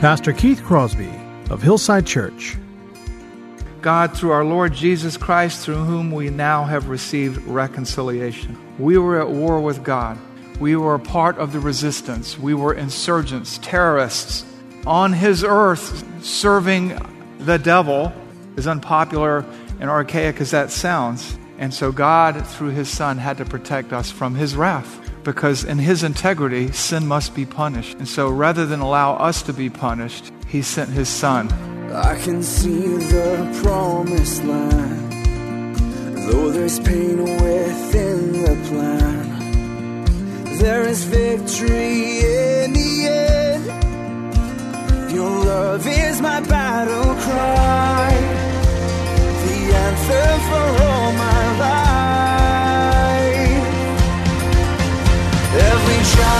Pastor Keith Crosby of Hillside Church. God, through our Lord Jesus Christ, through whom we now have received reconciliation. We were at war with God. We were a part of the resistance. We were insurgents, terrorists on his earth serving the devil, as unpopular and archaic as that sounds. And so God, through his Son, had to protect us from his wrath because in his integrity, sin must be punished. And so rather than allow us to be punished, he sent his Son. I can see the promised land, though there's pain within the plan. There is victory in the end. Your love is my battle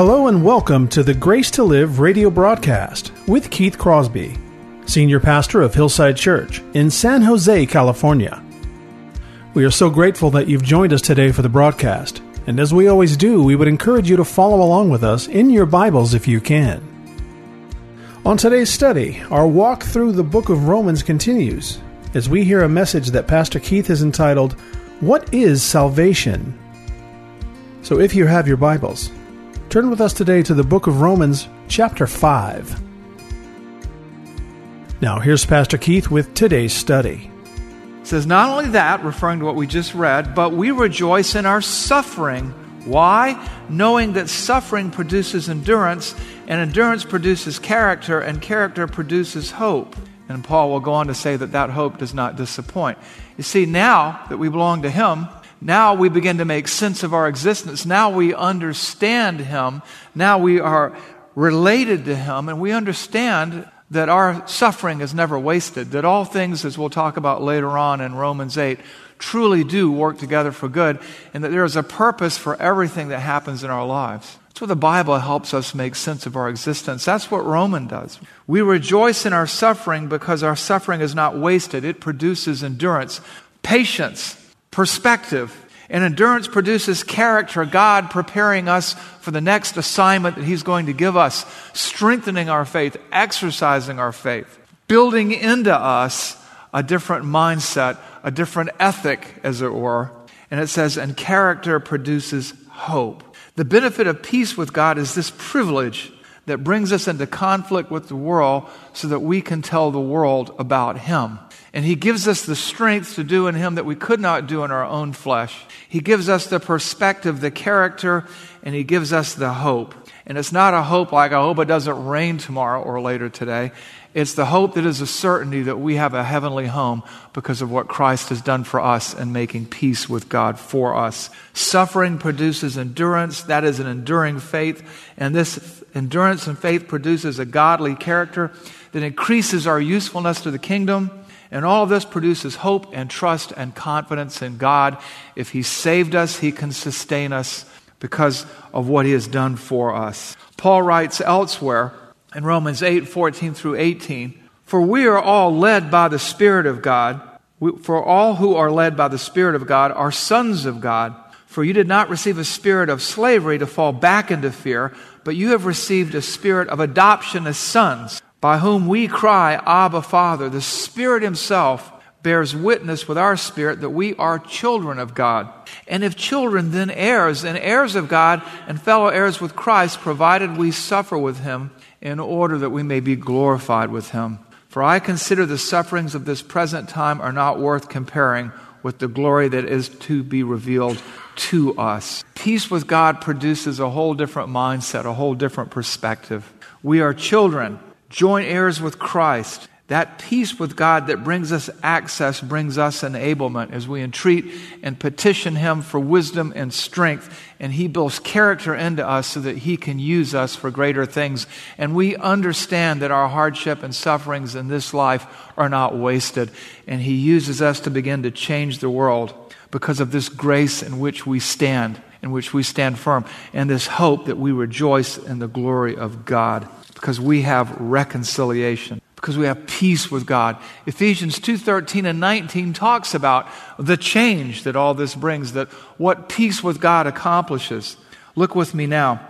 Hello and welcome to the Grace to Live radio broadcast with Keith Crosby, Senior Pastor of Hillside Church in San Jose, California. We are so grateful that you've joined us today for the broadcast, and as we always do, we would encourage you to follow along with us in your Bibles if you can. On today's study, our walk through the book of Romans continues as we hear a message that Pastor Keith has entitled, What is Salvation? So if you have your Bibles, turn with us today to the book of Romans, chapter 5. Now, here's Pastor Keith with today's study. It says, Not only that, referring to what we just read, but we rejoice in our suffering. Why? Knowing that suffering produces endurance, and endurance produces character, and character produces hope. And Paul will go on to say that that hope does not disappoint. You see, now that we belong to Him, now we begin to make sense of our existence. Now we understand Him. Now we are related to Him, and we understand that our suffering is never wasted, that all things, as we'll talk about later on in Romans 8, truly do work together for good, and that there is a purpose for everything that happens in our lives. That's what the Bible helps us make sense of our existence. That's what Roman does. We rejoice in our suffering because our suffering is not wasted. It produces endurance, patience, perspective, and endurance produces character, God preparing us for the next assignment that He's going to give us, strengthening our faith, exercising our faith, building into us a different mindset, a different ethic, as it were. And it says, and character produces hope. The benefit of peace with God is this privilege that brings us into conflict with the world so that we can tell the world about Him. And He gives us the strength to do in Him that we could not do in our own flesh. He gives us the perspective, the character, and He gives us the hope. And it's not a hope like, I hope it doesn't rain tomorrow or later today. It's the hope that is a certainty that we have a heavenly home because of what Christ has done for us and making peace with God for us. Suffering produces endurance. That is an enduring faith. And this endurance and faith produces a godly character that increases our usefulness to the kingdom. And all of this produces hope and trust and confidence in God. If He saved us, He can sustain us because of what He has done for us. Paul writes elsewhere in Romans 8 14 through 18 For we are all led by the Spirit of God. For all who are led by the Spirit of God are sons of God. For you did not receive a spirit of slavery to fall back into fear, but you have received a spirit of adoption as sons by whom we cry, Abba, Father. The Spirit Himself bears witness with our spirit that we are children of God. And if children, then heirs, and heirs of God, and fellow heirs with Christ, provided we suffer with Him in order that we may be glorified with Him. For I consider the sufferings of this present time are not worth comparing with the glory that is to be revealed to us. Peace with God produces a whole different mindset, a whole different perspective. We are children joint heirs with Christ. That peace with God that brings us access brings us enablement as we entreat and petition Him for wisdom and strength. And He builds character into us so that He can use us for greater things. And we understand that our hardship and sufferings in this life are not wasted. And He uses us to begin to change the world because of this grace in which we stand, in which we stand firm, and this hope that we rejoice in the glory of God because we have reconciliation because we have peace with God. Ephesians 2:13 and 19 talks about the change that all this brings, that what peace with God accomplishes. Look with me now.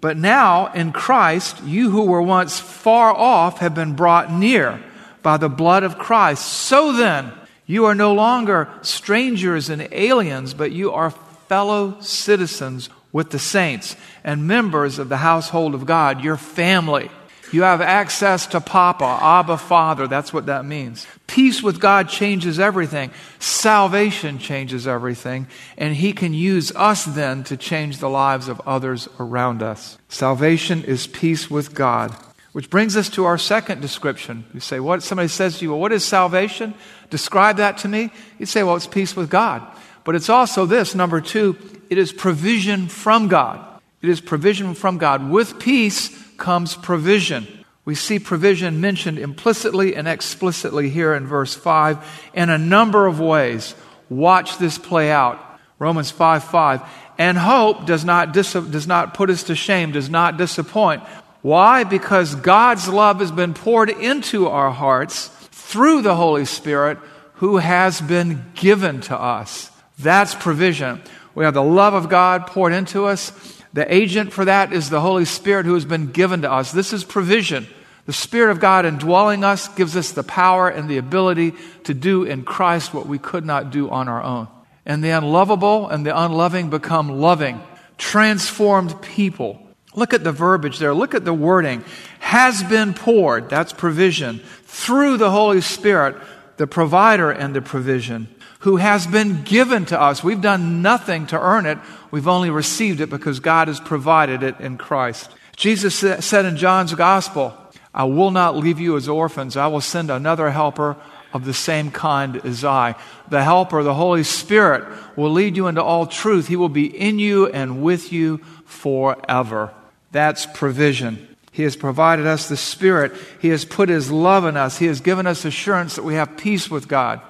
But now in Christ, you who were once far off have been brought near by the blood of Christ. So then, you are no longer strangers and aliens, but you are fellow citizens with the saints and members of the household of God, your family you have access to Papa, Abba Father. That's what that means. Peace with God changes everything. Salvation changes everything. And He can use us then to change the lives of others around us. Salvation is peace with God. Which brings us to our second description. You say, what? Somebody says to you, well, what is salvation? Describe that to me. You say, well, it's peace with God. But it's also this, number two, it is provision from God. It is provision from God. With peace comes provision. We see provision mentioned implicitly and explicitly here in verse 5 in a number of ways. Watch this play out. Romans 5 5. And hope does not, dis- does not put us to shame, does not disappoint. Why? Because God's love has been poured into our hearts through the Holy Spirit who has been given to us. That's provision. We have the love of God poured into us the agent for that is the Holy Spirit who has been given to us. This is provision. The Spirit of God indwelling us gives us the power and the ability to do in Christ what we could not do on our own. And the unlovable and the unloving become loving, transformed people. Look at the verbiage there. Look at the wording. Has been poured, that's provision, through the Holy Spirit, the provider and the provision who has been given to us. We've done nothing to earn it. We've only received it because God has provided it in Christ. Jesus said in John's gospel, I will not leave you as orphans. I will send another helper of the same kind as I. The helper, the Holy Spirit, will lead you into all truth. He will be in you and with you forever. That's provision. He has provided us the Spirit. He has put His love in us. He has given us assurance that we have peace with God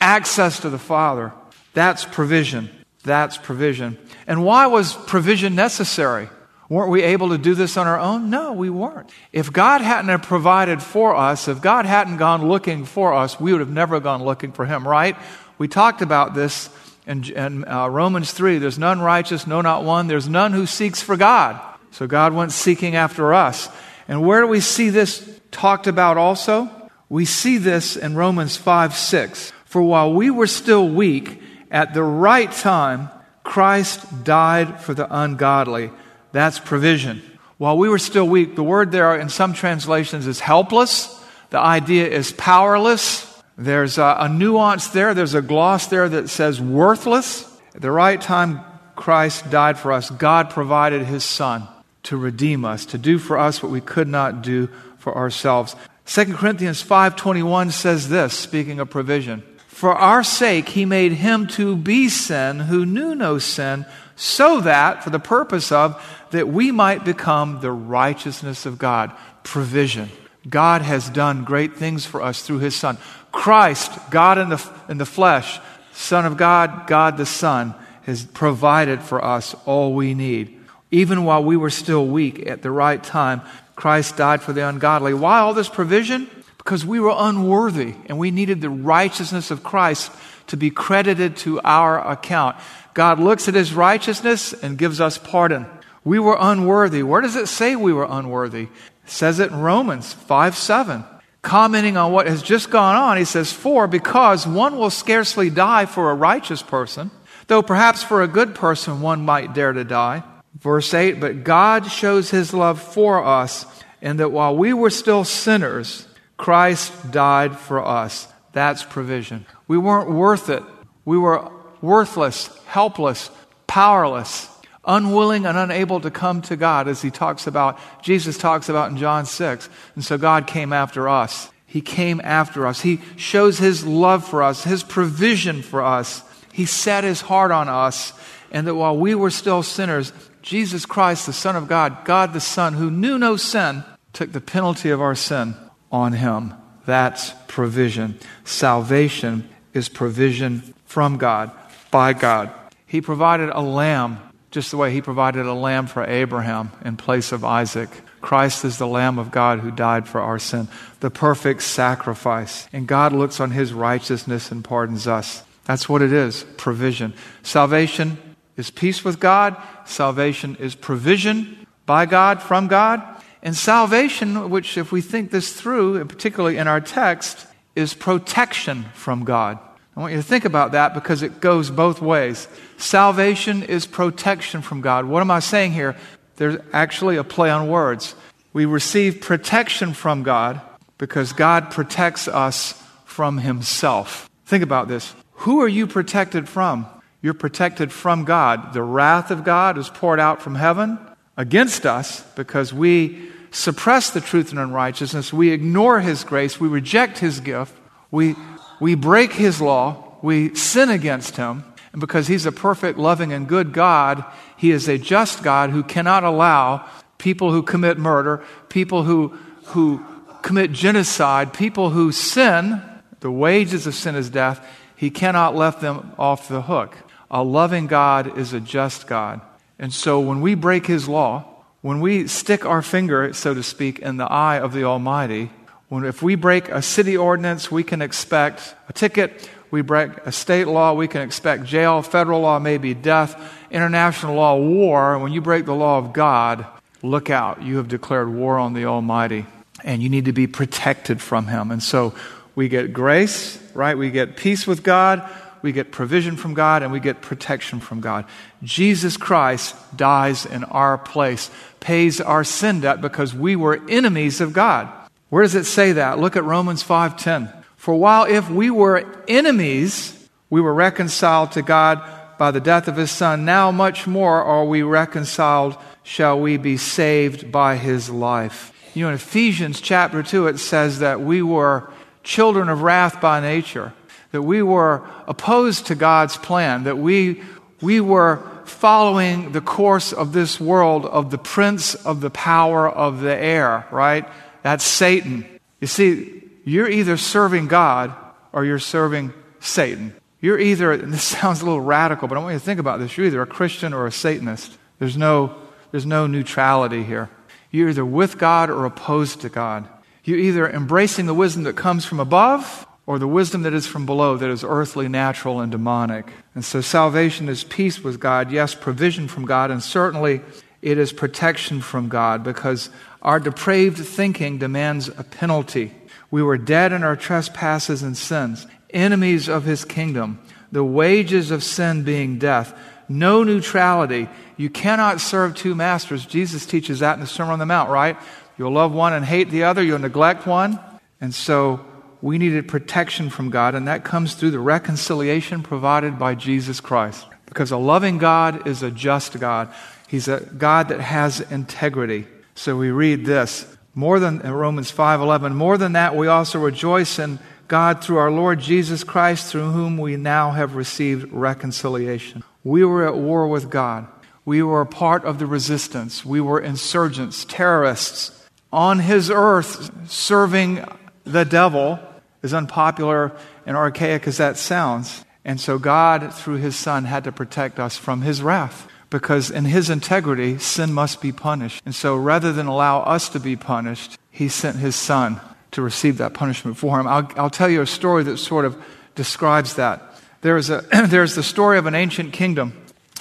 access to the Father. That's provision. That's provision. And why was provision necessary? Weren't we able to do this on our own? No, we weren't. If God hadn't provided for us, if God hadn't gone looking for us, we would have never gone looking for Him, right? We talked about this in, in uh, Romans 3. There's none righteous, no, not one. There's none who seeks for God. So God went seeking after us. And where do we see this talked about also? We see this in Romans 5 6. For while we were still weak, at the right time, Christ died for the ungodly. That's provision. While we were still weak, the word there in some translations is helpless. The idea is powerless. There's a, a nuance there. There's a gloss there that says worthless. At the right time, Christ died for us. God provided his son to redeem us, to do for us what we could not do for ourselves. 2 Corinthians 5:21 says this, speaking of provision. For our sake, he made him to be sin who knew no sin, so that, for the purpose of, that we might become the righteousness of God. Provision. God has done great things for us through his Son. Christ, God in the, in the flesh, Son of God, God the Son, has provided for us all we need. Even while we were still weak, at the right time, Christ died for the ungodly. Why all this provision? Because we were unworthy and we needed the righteousness of Christ to be credited to our account. God looks at his righteousness and gives us pardon. We were unworthy. Where does it say we were unworthy? It says it in Romans 5 7. Commenting on what has just gone on, he says, For because one will scarcely die for a righteous person, though perhaps for a good person one might dare to die. Verse 8, but God shows his love for us, in that while we were still sinners, Christ died for us. That's provision. We weren't worth it. We were worthless, helpless, powerless, unwilling and unable to come to God, as he talks about, Jesus talks about in John 6. And so God came after us. He came after us. He shows His love for us, His provision for us. He set His heart on us. And that while we were still sinners, Jesus Christ, the Son of God, God the Son, who knew no sin, took the penalty of our sin on Him. That's provision. Salvation is provision from God, by God. He provided a lamb, just the way He provided a lamb for Abraham in place of Isaac. Christ is the Lamb of God who died for our sin, the perfect sacrifice. And God looks on his righteousness and pardons us. That's what it is provision. Salvation is peace with God, salvation is provision by God, from God. And salvation, which, if we think this through, particularly in our text, is protection from God. I want you to think about that because it goes both ways. Salvation is protection from God. What am I saying here? There's actually a play on words. We receive protection from God because God protects us from Himself. Think about this. Who are you protected from? You're protected from God. The wrath of God is poured out from heaven against us because we suppress the truth and unrighteousness. We ignore His grace. We reject His gift. We, we break His law. We sin against Him. And because He's a perfect, loving, and good God, He is a just God who cannot allow people who commit murder, people who, who commit genocide, people who sin, the wages of sin is death, He cannot let them off the hook. A loving God is a just God. And so when we break His law, when we stick our finger, so to speak, in the eye of the Almighty, when, if we break a city ordinance, we can expect a ticket we break a state law, we can expect jail. Federal law may be death. International law, war. When you break the law of God, look out. You have declared war on the Almighty, and you need to be protected from Him. And so we get grace, right? We get peace with God, we get provision from God, and we get protection from God. Jesus Christ dies in our place, pays our sin debt because we were enemies of God. Where does it say that? Look at Romans 5:10. For while if we were enemies, we were reconciled to God by the death of his son, now much more are we reconciled, shall we be saved by his life. You know, in Ephesians chapter 2, it says that we were children of wrath by nature, that we were opposed to God's plan, that we, we were following the course of this world of the prince of the power of the air, right? That's Satan. You see, you're either serving God or you're serving Satan. You're either, and this sounds a little radical, but I want you to think about this. You're either a Christian or a Satanist. There's no, there's no neutrality here. You're either with God or opposed to God. You're either embracing the wisdom that comes from above or the wisdom that is from below, that is earthly, natural, and demonic. And so salvation is peace with God, yes, provision from God, and certainly it is protection from God because our depraved thinking demands a penalty. We were dead in our trespasses and sins, enemies of his kingdom, the wages of sin being death. No neutrality. You cannot serve two masters. Jesus teaches that in the Sermon on the Mount, right? You'll love one and hate the other, you'll neglect one. And so we needed protection from God, and that comes through the reconciliation provided by Jesus Christ. Because a loving God is a just God, He's a God that has integrity. So we read this more than Romans 5:11, more than that we also rejoice in God through our Lord Jesus Christ through whom we now have received reconciliation. We were at war with God. We were a part of the resistance. We were insurgents, terrorists on his earth serving the devil as unpopular and archaic as that sounds. And so God through his son had to protect us from his wrath because in his integrity, sin must be punished. And so rather than allow us to be punished, he sent his son to receive that punishment for him. I'll, I'll tell you a story that sort of describes that. There's, a, there's the story of an ancient kingdom,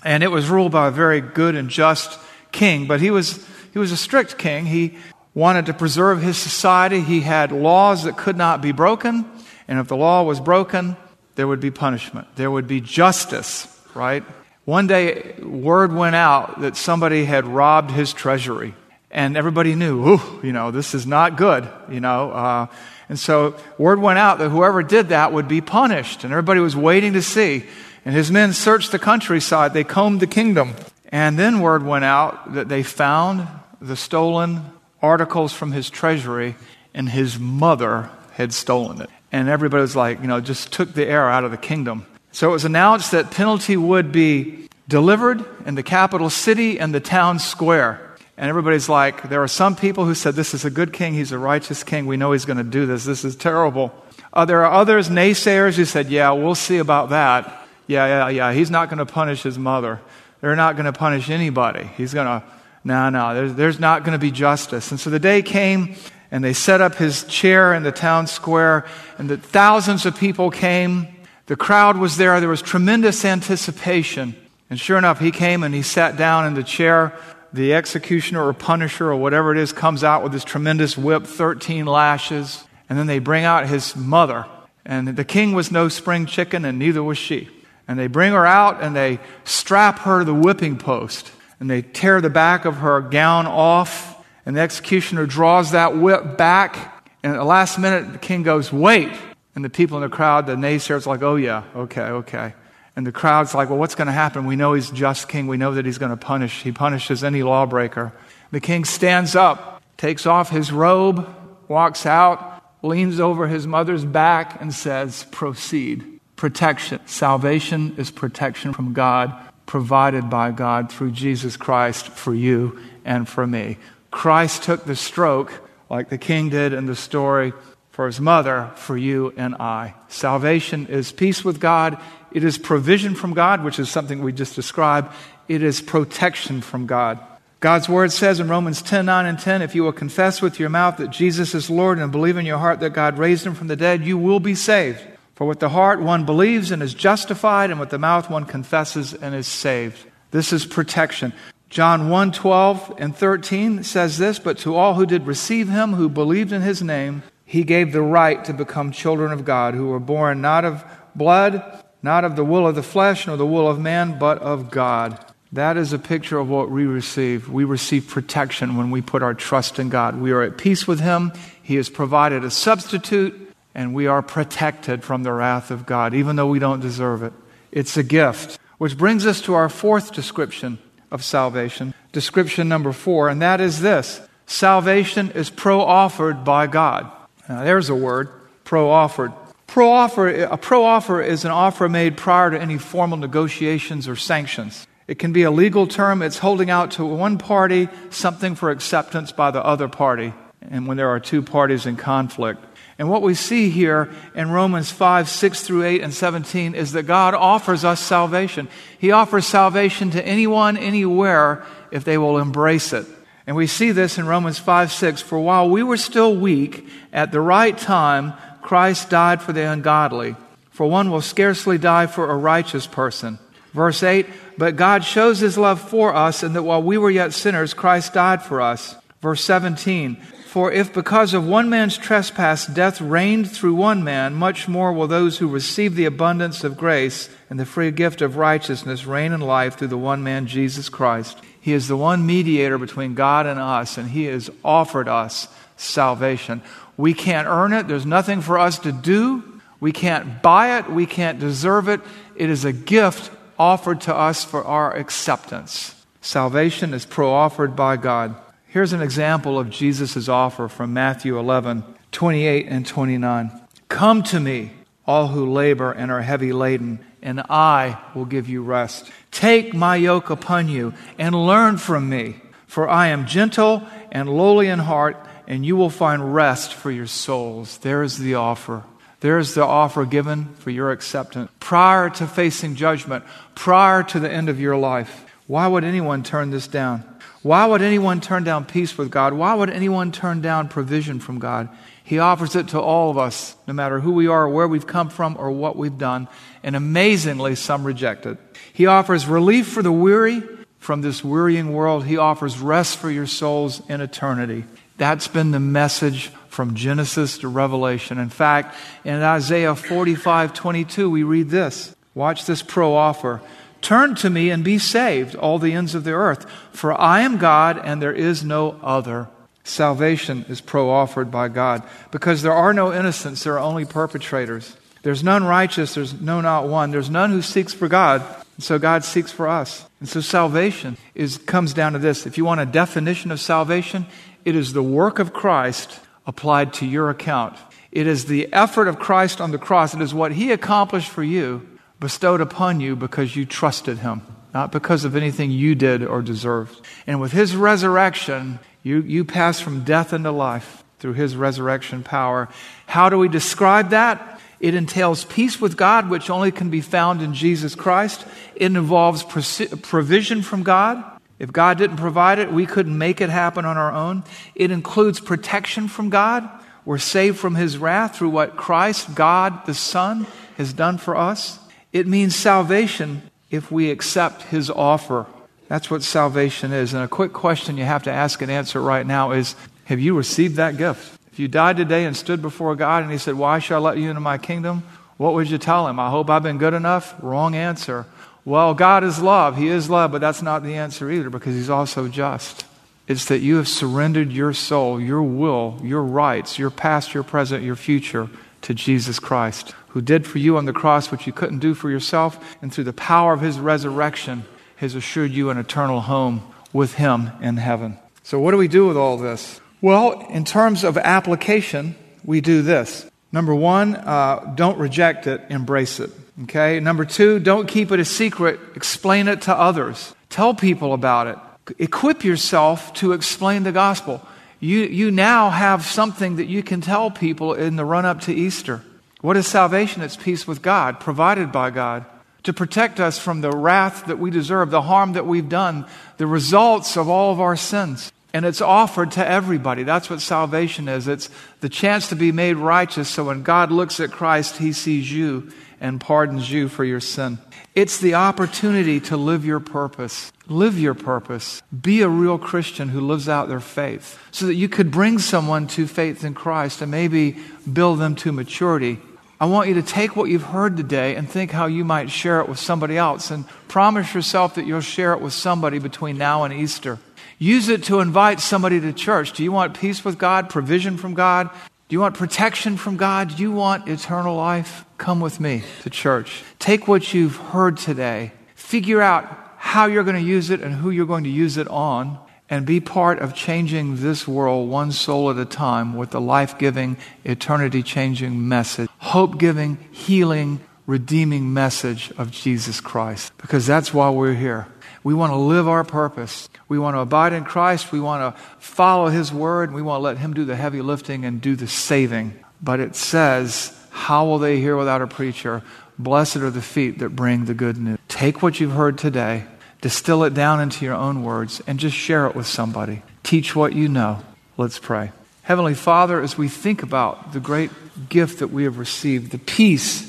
and it was ruled by a very good and just king, but he was, he was a strict king. He wanted to preserve his society. He had laws that could not be broken, and if the law was broken, there would be punishment. There would be justice, right? One day, word went out that somebody had robbed his treasury. And everybody knew, ooh, you know, this is not good, you know. Uh, and so word went out that whoever did that would be punished. And everybody was waiting to see. And his men searched the countryside, they combed the kingdom. And then word went out that they found the stolen articles from his treasury, and his mother had stolen it. And everybody was like, you know, just took the air out of the kingdom. So it was announced that penalty would be delivered in the capital city and the town square. And everybody's like, there are some people who said, This is a good king. He's a righteous king. We know he's going to do this. This is terrible. Uh, there are others, naysayers, who said, Yeah, we'll see about that. Yeah, yeah, yeah. He's not going to punish his mother. They're not going to punish anybody. He's going to, no, no, there's, there's not going to be justice. And so the day came, and they set up his chair in the town square, and the thousands of people came. The crowd was there. There was tremendous anticipation. And sure enough, he came and he sat down in the chair the executioner or punisher or whatever it is comes out with this tremendous whip, 13 lashes, and then they bring out his mother. And the king was no spring chicken, and neither was she. And they bring her out and they strap her to the whipping post, and they tear the back of her gown off, and the executioner draws that whip back. And at the last minute, the king goes, Wait! And the people in the crowd, the naysayers, like, Oh, yeah, okay, okay. And the crowd's like, well, what's going to happen? We know he's just king. We know that he's going to punish. He punishes any lawbreaker. The king stands up, takes off his robe, walks out, leans over his mother's back, and says, Proceed. Protection. Salvation is protection from God, provided by God through Jesus Christ for you and for me. Christ took the stroke, like the king did in the story, for his mother, for you and I. Salvation is peace with God. It is provision from God, which is something we just described. It is protection from God. God's word says in Romans 10 9 and 10 if you will confess with your mouth that Jesus is Lord and believe in your heart that God raised him from the dead, you will be saved. For with the heart one believes and is justified, and with the mouth one confesses and is saved. This is protection. John 1 12 and 13 says this, but to all who did receive him, who believed in his name, he gave the right to become children of God, who were born not of blood, not of the will of the flesh, nor the will of man, but of God. That is a picture of what we receive. We receive protection when we put our trust in God. We are at peace with Him. He has provided a substitute, and we are protected from the wrath of God, even though we don't deserve it. It's a gift. Which brings us to our fourth description of salvation, description number four, and that is this salvation is pro offered by God. Now, there's a word, pro offered. Pro offer, a pro offer is an offer made prior to any formal negotiations or sanctions. It can be a legal term. It's holding out to one party something for acceptance by the other party, and when there are two parties in conflict. And what we see here in Romans 5, 6 through 8 and 17 is that God offers us salvation. He offers salvation to anyone, anywhere, if they will embrace it. And we see this in Romans 5 6. For while we were still weak, at the right time, Christ died for the ungodly. For one will scarcely die for a righteous person. Verse 8 But God shows his love for us, in that while we were yet sinners, Christ died for us. Verse 17 For if because of one man's trespass death reigned through one man, much more will those who receive the abundance of grace and the free gift of righteousness reign in life through the one man, Jesus Christ. He is the one mediator between God and us, and He has offered us salvation. We can't earn it, there's nothing for us to do. We can't buy it, we can't deserve it. It is a gift offered to us for our acceptance. Salvation is pro offered by God. Here's an example of Jesus' offer from Matthew 11 28 and 29. Come to me, all who labor and are heavy laden, and I will give you rest. Take my yoke upon you and learn from me, for I am gentle and lowly in heart, and you will find rest for your souls. There is the offer. There is the offer given for your acceptance prior to facing judgment, prior to the end of your life. Why would anyone turn this down? Why would anyone turn down peace with God? Why would anyone turn down provision from God? He offers it to all of us, no matter who we are, where we've come from, or what we've done. And amazingly, some reject it. He offers relief for the weary from this wearying world. He offers rest for your souls in eternity. That's been the message from Genesis to Revelation. In fact, in Isaiah 45 22, we read this. Watch this pro offer. Turn to me and be saved, all the ends of the earth, for I am God and there is no other. Salvation is pro offered by God because there are no innocents, there are only perpetrators. There's none righteous, there's no not one. There's none who seeks for God, and so God seeks for us. And so salvation is comes down to this. If you want a definition of salvation, it is the work of Christ applied to your account. It is the effort of Christ on the cross. It is what he accomplished for you, bestowed upon you because you trusted him, not because of anything you did or deserved. And with his resurrection, you, you pass from death into life through his resurrection power. How do we describe that? It entails peace with God, which only can be found in Jesus Christ. It involves provision from God. If God didn't provide it, we couldn't make it happen on our own. It includes protection from God. We're saved from his wrath through what Christ, God the Son, has done for us. It means salvation if we accept his offer. That's what salvation is. And a quick question you have to ask and answer right now is Have you received that gift? If you died today and stood before God and He said, Why shall I let you into my kingdom? What would you tell Him? I hope I've been good enough? Wrong answer. Well, God is love. He is love, but that's not the answer either because He's also just. It's that you have surrendered your soul, your will, your rights, your past, your present, your future to Jesus Christ, who did for you on the cross what you couldn't do for yourself, and through the power of His resurrection has assured you an eternal home with Him in heaven. So, what do we do with all this? Well, in terms of application, we do this. Number one, uh, don't reject it, embrace it. Okay? Number two, don't keep it a secret, explain it to others. Tell people about it. Equip yourself to explain the gospel. You, you now have something that you can tell people in the run up to Easter. What is salvation? It's peace with God, provided by God, to protect us from the wrath that we deserve, the harm that we've done, the results of all of our sins. And it's offered to everybody. That's what salvation is. It's the chance to be made righteous so when God looks at Christ, he sees you and pardons you for your sin. It's the opportunity to live your purpose. Live your purpose. Be a real Christian who lives out their faith so that you could bring someone to faith in Christ and maybe build them to maturity. I want you to take what you've heard today and think how you might share it with somebody else and promise yourself that you'll share it with somebody between now and Easter. Use it to invite somebody to church. Do you want peace with God, provision from God? Do you want protection from God? Do you want eternal life? Come with me to church. Take what you've heard today, figure out how you're going to use it and who you're going to use it on, and be part of changing this world one soul at a time with the life giving, eternity changing message, hope giving, healing, redeeming message of Jesus Christ. Because that's why we're here. We want to live our purpose. We want to abide in Christ. We want to follow His word. We want to let Him do the heavy lifting and do the saving. But it says, How will they hear without a preacher? Blessed are the feet that bring the good news. Take what you've heard today, distill it down into your own words, and just share it with somebody. Teach what you know. Let's pray. Heavenly Father, as we think about the great gift that we have received, the peace,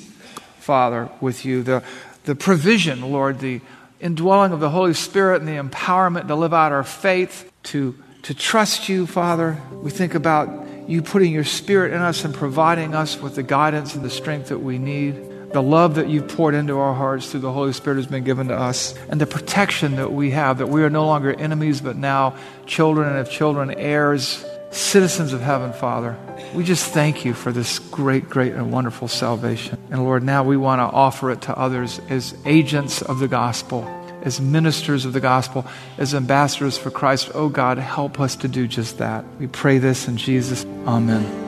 Father, with you, the, the provision, Lord, the indwelling of the Holy Spirit and the empowerment to live out our faith, to, to trust you, Father. We think about you putting your Spirit in us and providing us with the guidance and the strength that we need. The love that you've poured into our hearts through the Holy Spirit has been given to us, and the protection that we have, that we are no longer enemies, but now children and of children, heirs, citizens of heaven, Father. We just thank you for this great, great, and wonderful salvation. And Lord, now we want to offer it to others as agents of the gospel, as ministers of the gospel, as ambassadors for Christ. Oh God, help us to do just that. We pray this in Jesus. Amen.